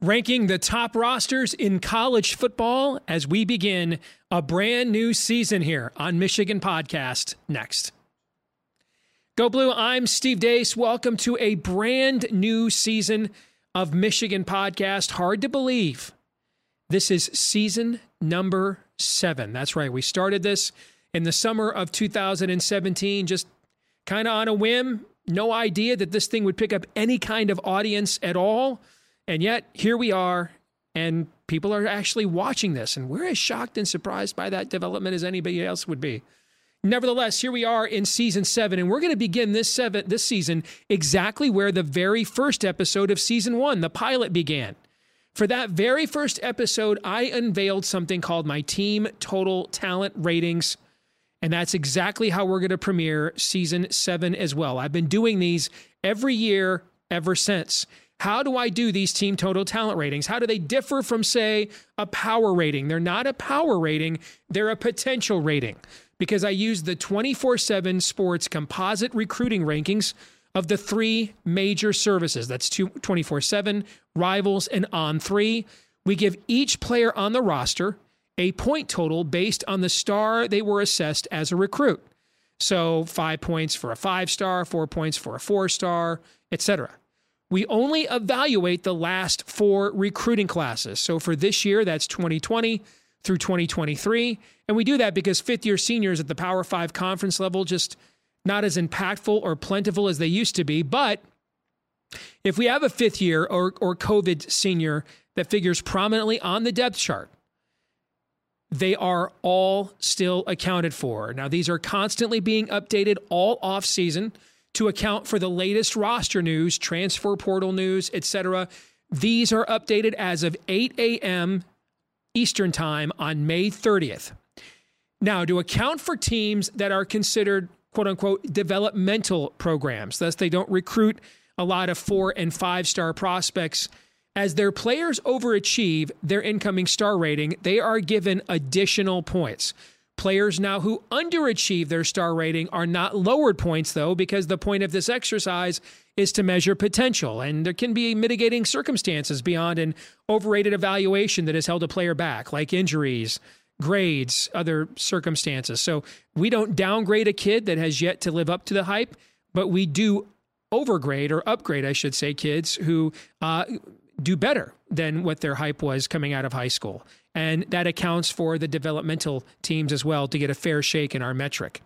ranking the top rosters in college football as we begin a brand new season here on Michigan Podcast next. Go Blue, I'm Steve Deace. Welcome to a brand new season of Michigan Podcast. Hard to believe. This is season number seven. That's right. We started this in the summer of 2017, just kind of on a whim. No idea that this thing would pick up any kind of audience at all. And yet, here we are, and people are actually watching this, and we're as shocked and surprised by that development as anybody else would be. Nevertheless, here we are in season seven, and we're going to begin this seven this season exactly where the very first episode of season one, the pilot, began. For that very first episode, I unveiled something called my team total talent ratings. And that's exactly how we're going to premiere season seven as well. I've been doing these every year ever since. How do I do these team total talent ratings? How do they differ from, say, a power rating? They're not a power rating, they're a potential rating because I use the 24 7 sports composite recruiting rankings of the three major services that's 24 7, Rivals, and On3. We give each player on the roster a point total based on the star they were assessed as a recruit. So, five points for a five star, four points for a four star, etc we only evaluate the last four recruiting classes. So for this year, that's 2020 through 2023. And we do that because fifth year seniors at the Power Five conference level just not as impactful or plentiful as they used to be. But if we have a fifth year or, or COVID senior that figures prominently on the depth chart, they are all still accounted for. Now, these are constantly being updated all off season to account for the latest roster news, transfer portal news, etc. These are updated as of 8 a.m. Eastern Time on May 30th. Now, to account for teams that are considered quote unquote developmental programs, thus they don't recruit a lot of four and five star prospects. As their players overachieve their incoming star rating, they are given additional points. Players now who underachieve their star rating are not lowered points, though, because the point of this exercise is to measure potential. And there can be mitigating circumstances beyond an overrated evaluation that has held a player back, like injuries, grades, other circumstances. So we don't downgrade a kid that has yet to live up to the hype, but we do overgrade or upgrade, I should say, kids who uh, do better than what their hype was coming out of high school. And that accounts for the developmental teams as well to get a fair shake in our metric.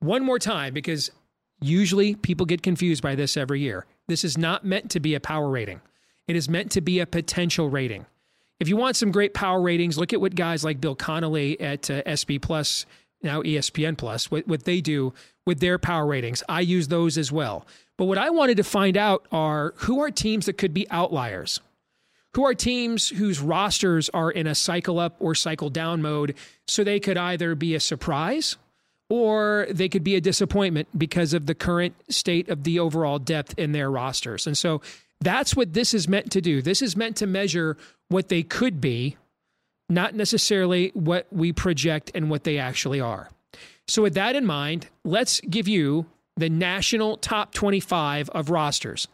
One more time, because usually people get confused by this every year. This is not meant to be a power rating, it is meant to be a potential rating. If you want some great power ratings, look at what guys like Bill Connelly at uh, SB Plus, now ESPN Plus, what, what they do with their power ratings. I use those as well. But what I wanted to find out are who are teams that could be outliers? Who are teams whose rosters are in a cycle up or cycle down mode. So they could either be a surprise or they could be a disappointment because of the current state of the overall depth in their rosters. And so that's what this is meant to do. This is meant to measure what they could be, not necessarily what we project and what they actually are. So, with that in mind, let's give you the national top 25 of rosters.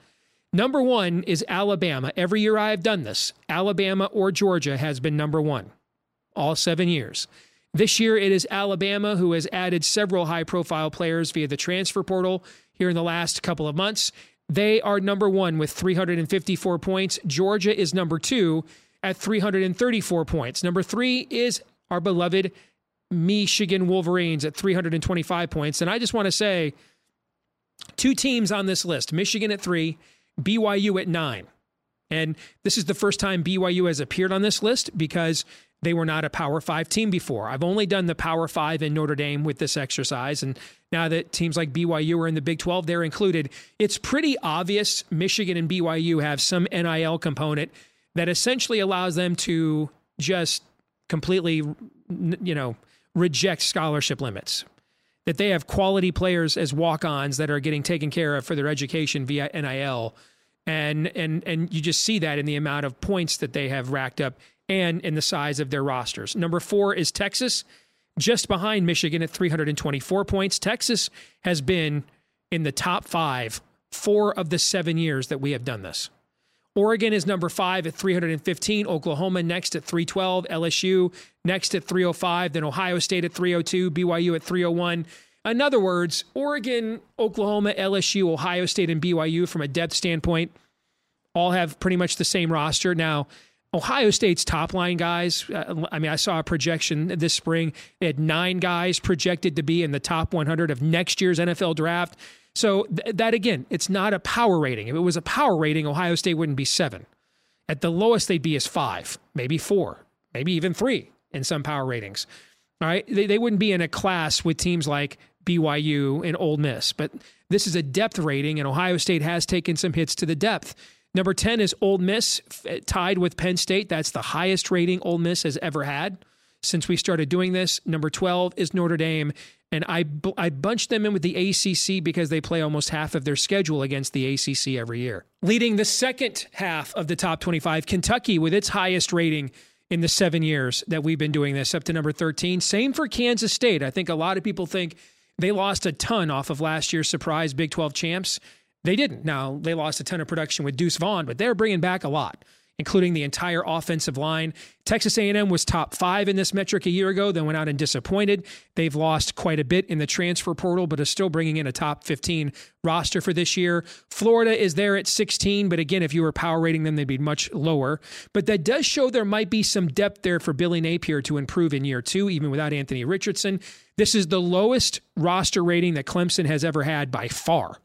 Number one is Alabama. Every year I have done this, Alabama or Georgia has been number one, all seven years. This year it is Alabama who has added several high profile players via the transfer portal here in the last couple of months. They are number one with 354 points. Georgia is number two at 334 points. Number three is our beloved Michigan Wolverines at 325 points. And I just want to say two teams on this list Michigan at three BYU at nine. And this is the first time BYU has appeared on this list because they were not a Power Five team before. I've only done the Power Five in Notre Dame with this exercise. And now that teams like BYU are in the Big 12, they're included. It's pretty obvious Michigan and BYU have some NIL component that essentially allows them to just completely, you know, reject scholarship limits. That they have quality players as walk ons that are getting taken care of for their education via NIL and and and you just see that in the amount of points that they have racked up and in the size of their rosters. Number 4 is Texas, just behind Michigan at 324 points. Texas has been in the top 5 4 of the 7 years that we have done this. Oregon is number five at 315. Oklahoma next at 312. LSU next at 305. Then Ohio State at 302. BYU at 301. In other words, Oregon, Oklahoma, LSU, Ohio State, and BYU, from a depth standpoint, all have pretty much the same roster. Now, Ohio State's top line guys, uh, I mean, I saw a projection this spring. They had nine guys projected to be in the top 100 of next year's NFL draft. So th- that again, it's not a power rating. If it was a power rating, Ohio State wouldn't be seven. At the lowest, they'd be as five, maybe four, maybe even three in some power ratings. All right, they, they wouldn't be in a class with teams like BYU and Ole Miss, but this is a depth rating, and Ohio State has taken some hits to the depth. Number 10 is Ole Miss, tied with Penn State. That's the highest rating Ole Miss has ever had since we started doing this. Number 12 is Notre Dame. And I, I bunched them in with the ACC because they play almost half of their schedule against the ACC every year. Leading the second half of the top 25, Kentucky with its highest rating in the seven years that we've been doing this, up to number 13. Same for Kansas State. I think a lot of people think they lost a ton off of last year's surprise Big 12 champs. They didn't. Now, they lost a ton of production with Deuce Vaughn, but they're bringing back a lot including the entire offensive line. Texas A&M was top 5 in this metric a year ago, then went out and disappointed. They've lost quite a bit in the transfer portal but is still bringing in a top 15 roster for this year. Florida is there at 16, but again, if you were power rating them, they'd be much lower. But that does show there might be some depth there for Billy Napier to improve in year 2 even without Anthony Richardson. This is the lowest roster rating that Clemson has ever had by far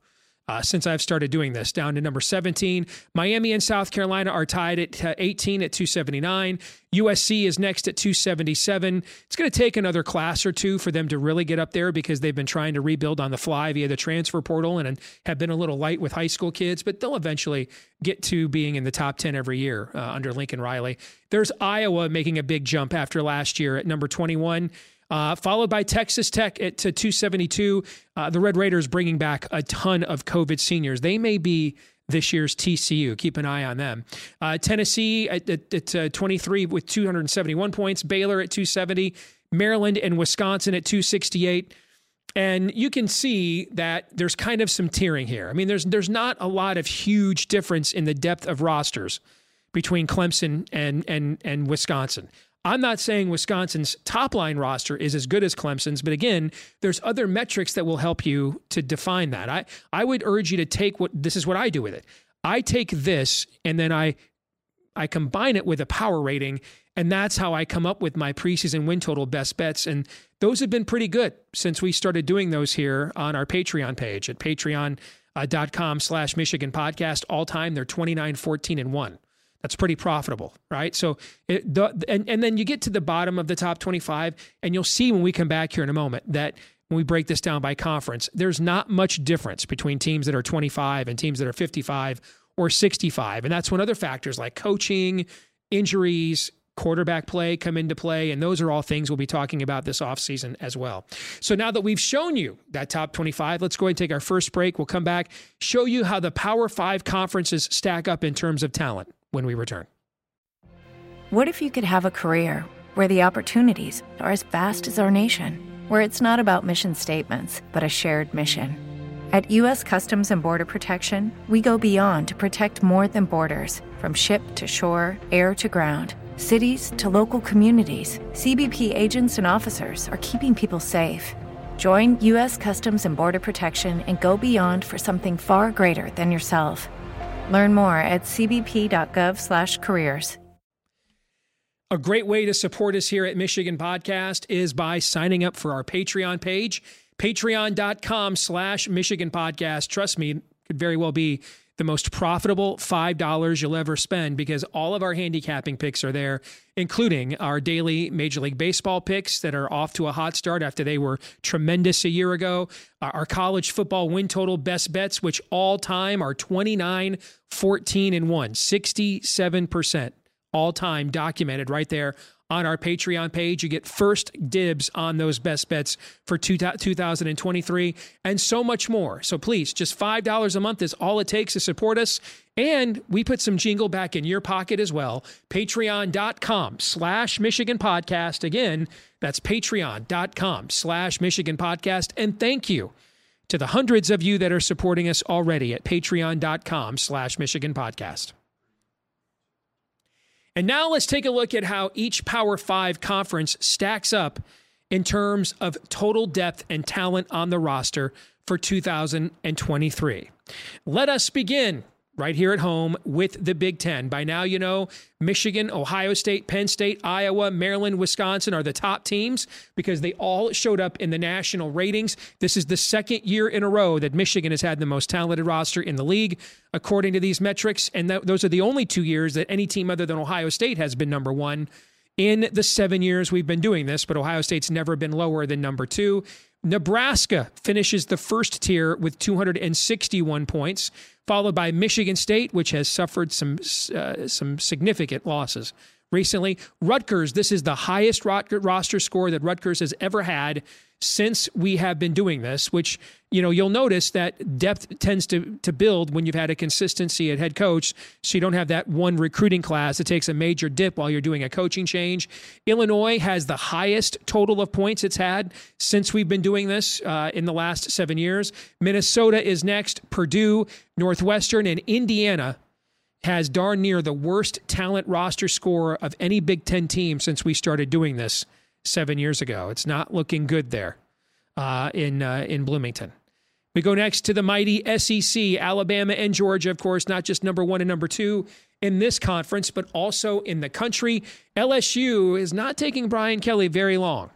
uh, since I've started doing this, down to number 17. Miami and South Carolina are tied at uh, 18 at 279. USC is next at 277. It's going to take another class or two for them to really get up there because they've been trying to rebuild on the fly via the transfer portal and have been a little light with high school kids, but they'll eventually get to being in the top 10 every year uh, under Lincoln Riley. There's Iowa making a big jump after last year at number 21 uh, followed by Texas Tech at to 272. Uh, the Red Raiders bringing back a ton of COVID seniors. They may be this year's TCU. Keep an eye on them. Uh, Tennessee at, at, at uh, 23 with 271 points. Baylor at 270. Maryland and Wisconsin at 268. And you can see that there's kind of some tiering here. I mean, there's there's not a lot of huge difference in the depth of rosters between Clemson and and and Wisconsin. I'm not saying Wisconsin's top line roster is as good as Clemson's, but again, there's other metrics that will help you to define that. I, I would urge you to take what this is what I do with it. I take this and then I I combine it with a power rating, and that's how I come up with my preseason win total best bets. And those have been pretty good since we started doing those here on our Patreon page at patreon.com uh, slash Michigan podcast. All time, they're 29, 14, and 1. That's pretty profitable, right? So, it, the, and, and then you get to the bottom of the top 25, and you'll see when we come back here in a moment that when we break this down by conference, there's not much difference between teams that are 25 and teams that are 55 or 65. And that's when other factors like coaching, injuries, quarterback play come into play. And those are all things we'll be talking about this offseason as well. So now that we've shown you that top 25, let's go ahead and take our first break. We'll come back, show you how the Power Five conferences stack up in terms of talent when we return. What if you could have a career where the opportunities are as vast as our nation, where it's not about mission statements, but a shared mission? At U.S. Customs and Border Protection, we go beyond to protect more than borders from ship to shore, air to ground. Cities to local communities, CBP agents and officers are keeping people safe. Join U.S. Customs and Border Protection and go beyond for something far greater than yourself. Learn more at cbp.gov/careers. A great way to support us here at Michigan Podcast is by signing up for our Patreon page, patreon.com slash Michigan Podcast. Trust me, could very well be the most profitable $5 you'll ever spend because all of our handicapping picks are there, including our daily Major League Baseball picks that are off to a hot start after they were tremendous a year ago. Our college football win total best bets, which all time are 29, 14, and 1, 67% all time documented right there on our Patreon page. You get first dibs on those best bets for 2023 and so much more. So please, just $5 a month is all it takes to support us. And we put some jingle back in your pocket as well. Patreon.com slash Michigan Podcast. Again, that's patreon.com slash Michigan Podcast. And thank you to the hundreds of you that are supporting us already at patreon.com slash Michigan Podcast. And now let's take a look at how each Power Five conference stacks up in terms of total depth and talent on the roster for 2023. Let us begin right here at home with the Big Ten. By now, you know Michigan, Ohio State, Penn State, Iowa, Maryland, Wisconsin are the top teams because they all showed up in the national ratings. This is the second year in a row that Michigan has had the most talented roster in the league, according to these metrics. And those are the only two years that any team other than Ohio State has been number one in the seven years we've been doing this, but Ohio State's never been lower than number two. Nebraska finishes the first tier with 261 points, followed by Michigan State, which has suffered some uh, some significant losses recently. Rutgers, this is the highest roster score that Rutgers has ever had since we have been doing this, which, you know, you'll notice that depth tends to, to build when you've had a consistency at head coach. So you don't have that one recruiting class that takes a major dip while you're doing a coaching change. Illinois has the highest total of points it's had since we've been doing this uh, in the last seven years. Minnesota is next. Purdue, Northwestern, and Indiana has darn near the worst talent roster score of any Big Ten team since we started doing this seven years ago. It's not looking good there uh, in uh, in Bloomington. We go next to the mighty SEC, Alabama and Georgia, of course, not just number one and number two in this conference, but also in the country. LSU is not taking Brian Kelly very long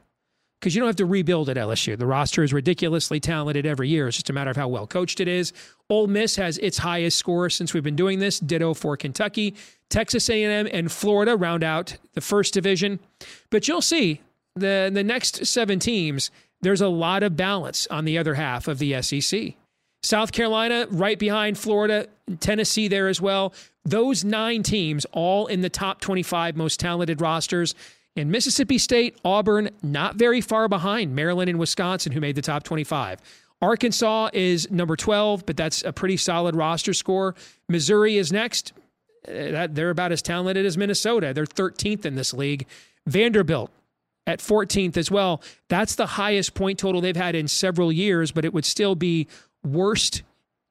because you don't have to rebuild at LSU. The roster is ridiculously talented every year. It's just a matter of how well coached it is. Ole Miss has its highest score since we've been doing this. Ditto for Kentucky, Texas A&M, and Florida round out the first division. But you'll see the the next seven teams, there's a lot of balance on the other half of the SEC. South Carolina right behind Florida, Tennessee there as well. Those nine teams all in the top 25 most talented rosters. In Mississippi State, Auburn not very far behind Maryland and Wisconsin, who made the top 25. Arkansas is number 12, but that's a pretty solid roster score. Missouri is next. Uh, they're about as talented as Minnesota. They're 13th in this league. Vanderbilt, at 14th as well. That's the highest point total they've had in several years, but it would still be worst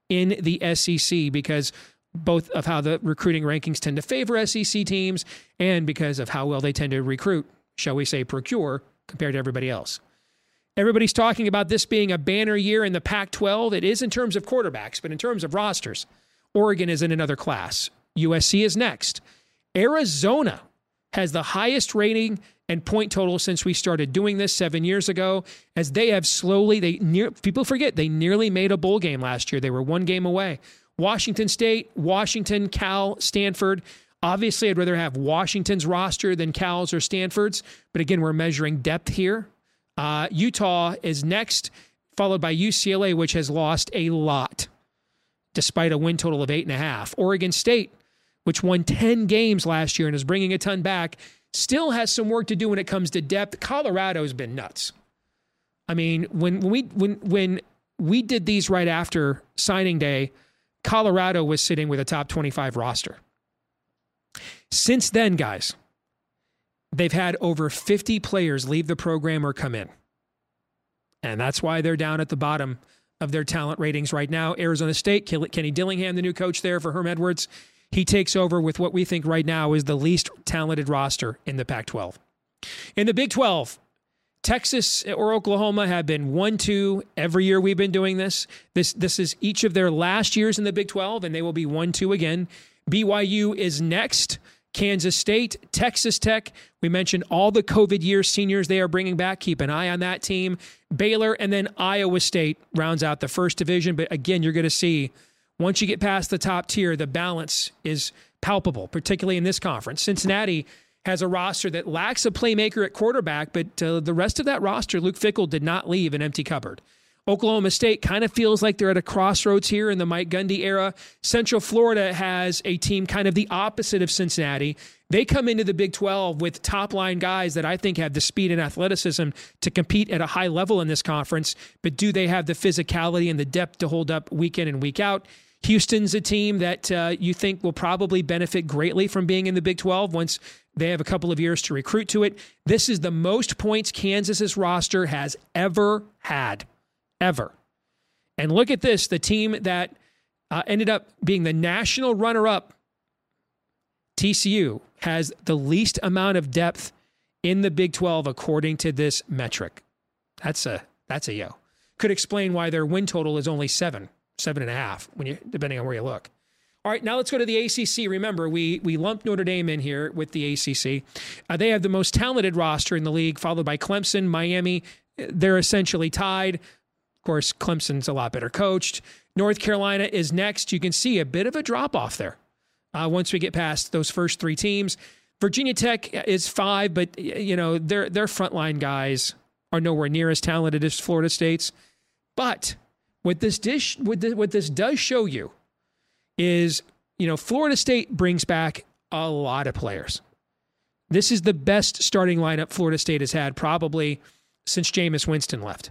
in the SEC because both of how the recruiting rankings tend to favor SEC teams and because of how well they tend to recruit, shall we say, procure compared to everybody else. Everybody's talking about this being a banner year in the Pac 12. It is in terms of quarterbacks, but in terms of rosters, Oregon is in another class. USC is next. Arizona has the highest rating and point total since we started doing this seven years ago. As they have slowly, they near people forget they nearly made a bowl game last year. They were one game away. Washington State, Washington, Cal, Stanford. Obviously, I'd rather have Washington's roster than Cal's or Stanford's. But again, we're measuring depth here. Uh, Utah is next, followed by UCLA, which has lost a lot, despite a win total of eight and a half. Oregon State, which won 10 games last year and is bringing a ton back, still has some work to do when it comes to depth. Colorado's been nuts. I mean, when, we when when we did these right after signing day, Colorado was sitting with a top 25 roster. Since then, guys, they've had over 50 players leave the program or come in. And that's why they're down at the bottom of their talent ratings right now. Arizona State, Kenny Dillingham, the new coach there for Herm Edwards, he takes over with what we think right now is the least talented roster in the Pac 12. In the Big 12, Texas or Oklahoma have been 1 2 every year we've been doing this. This, this is each of their last years in the Big 12, and they will be 1 2 again. BYU is next. Kansas State, Texas Tech. We mentioned all the COVID year seniors they are bringing back. Keep an eye on that team. Baylor and then Iowa State rounds out the first division. But again, you're going to see once you get past the top tier, the balance is palpable, particularly in this conference. Cincinnati has a roster that lacks a playmaker at quarterback, but uh, the rest of that roster, Luke Fickell did not leave an empty cupboard. Oklahoma State kind of feels like they're at a crossroads here in the Mike Gundy era. Central Florida has a team kind of the opposite of Cincinnati. They come into the Big 12 with top line guys that I think have the speed and athleticism to compete at a high level in this conference, but do they have the physicality and the depth to hold up week in and week out? Houston's a team that uh, you think will probably benefit greatly from being in the Big 12 once they have a couple of years to recruit to it. This is the most points Kansas's roster has ever had, ever. And look at this the team that uh, ended up being the national runner up, TCU, has the least amount of depth in the Big 12 according to this metric. That's a that's a yo. Could explain why their win total is only seven, seven and a half, when you depending on where you look. All right, now let's go to the ACC. Remember, we we lumped Notre Dame in here with the ACC. Uh, they have the most talented roster in the league, followed by Clemson, Miami. They're essentially tied. Of course, Clemson's a lot better coached. North Carolina is next. You can see a bit of a drop off there uh, once we get past those first three teams. Virginia Tech is five, but you know their their frontline guys are nowhere near as talented as Florida State's. But what this dish what this, what this does show you is you know Florida State brings back a lot of players. This is the best starting lineup Florida State has had probably since Jameis Winston left.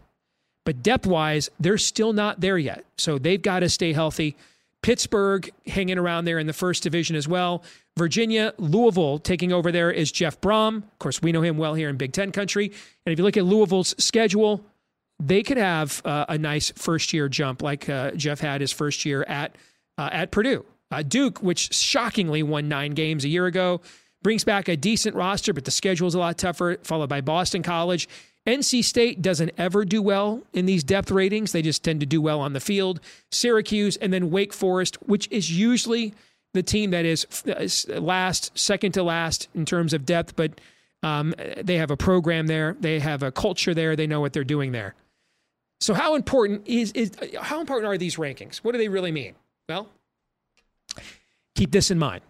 But depth wise, they're still not there yet. So they've got to stay healthy. Pittsburgh hanging around there in the first division as well. Virginia, Louisville taking over there is Jeff Brohm. Of course, we know him well here in Big Ten country. And if you look at Louisville's schedule, they could have uh, a nice first year jump like uh, Jeff had his first year at uh, at Purdue. Uh, Duke, which shockingly won nine games a year ago, brings back a decent roster, but the schedule is a lot tougher. Followed by Boston College NC State doesn't ever do well in these depth ratings. They just tend to do well on the field. Syracuse and then Wake Forest, which is usually the team that is last, second to last in terms of depth, but um, they have a program there. They have a culture there. They know what they're doing there. So how important is, is how important are these rankings? What do they really mean? Well, keep this in mind.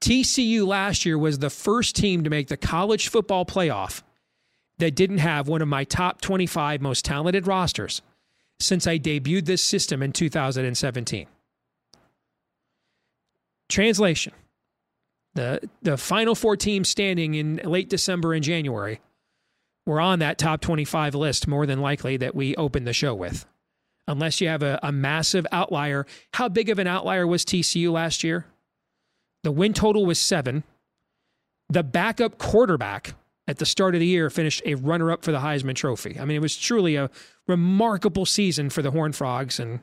TCU last year was the first team to make the college football playoff that didn't have one of my top 25 most talented rosters since I debuted this system in 2017. Translation the, the final four teams standing in late December and January were on that top 25 list, more than likely, that we opened the show with. Unless you have a, a massive outlier. How big of an outlier was TCU last year? The win total was seven. The backup quarterback at the start of the year finished a runner up for the Heisman Trophy. I mean, it was truly a remarkable season for the Horned Frogs, and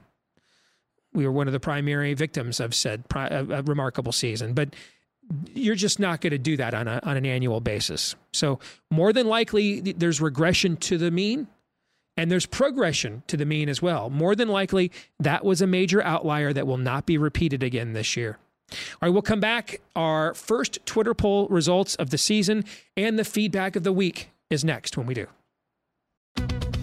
we were one of the primary victims of said a, a remarkable season. But you're just not going to do that on, a, on an annual basis. So, more than likely, there's regression to the mean and there's progression to the mean as well. More than likely, that was a major outlier that will not be repeated again this year. All right, we'll come back. Our first Twitter poll results of the season and the feedback of the week is next when we do.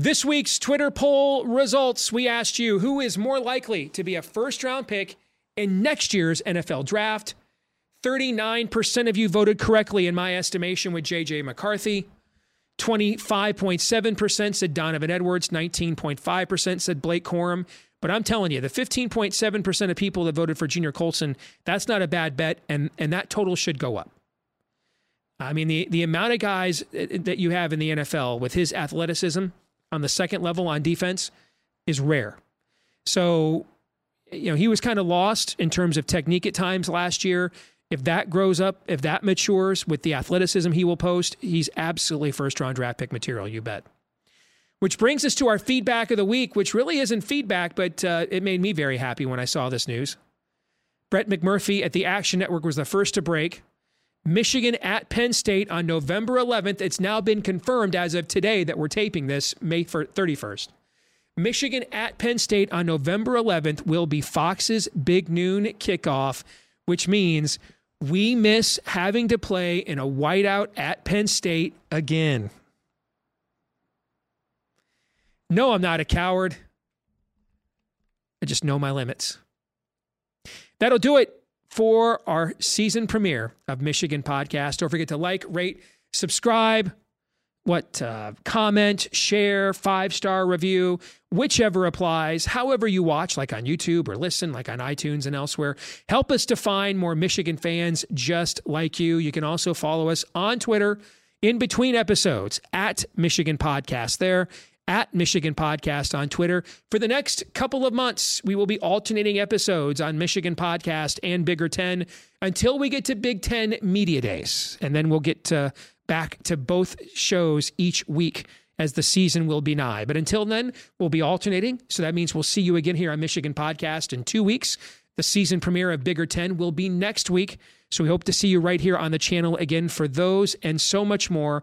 This week's Twitter poll results we asked you who is more likely to be a first round pick in next year's NFL draft? 39% of you voted correctly in my estimation with JJ McCarthy. 25.7% said Donovan Edwards. 19.5% said Blake Corum. But I'm telling you, the 15.7% of people that voted for Junior Colson, that's not a bad bet, and, and that total should go up. I mean, the, the amount of guys uh, that you have in the NFL with his athleticism on the second level on defense is rare. So, you know, he was kind of lost in terms of technique at times last year. If that grows up, if that matures with the athleticism he will post, he's absolutely first round draft pick material, you bet. Which brings us to our feedback of the week, which really isn't feedback, but uh, it made me very happy when I saw this news. Brett McMurphy at the Action Network was the first to break. Michigan at Penn State on November 11th. It's now been confirmed as of today that we're taping this May 31st. Michigan at Penn State on November 11th will be Fox's big noon kickoff, which means we miss having to play in a whiteout at Penn State again. No, I'm not a coward. I just know my limits. That'll do it for our season premiere of Michigan Podcast. Don't forget to like, rate, subscribe. what uh, comment, share, five star review, whichever applies, however you watch, like on YouTube or listen, like on iTunes and elsewhere. Help us to find more Michigan fans just like you. You can also follow us on Twitter in between episodes at Michigan Podcast there. At Michigan Podcast on Twitter. For the next couple of months, we will be alternating episodes on Michigan Podcast and Bigger Ten until we get to Big Ten Media Days. And then we'll get to back to both shows each week as the season will be nigh. But until then, we'll be alternating. So that means we'll see you again here on Michigan Podcast in two weeks. The season premiere of Bigger Ten will be next week. So we hope to see you right here on the channel again for those and so much more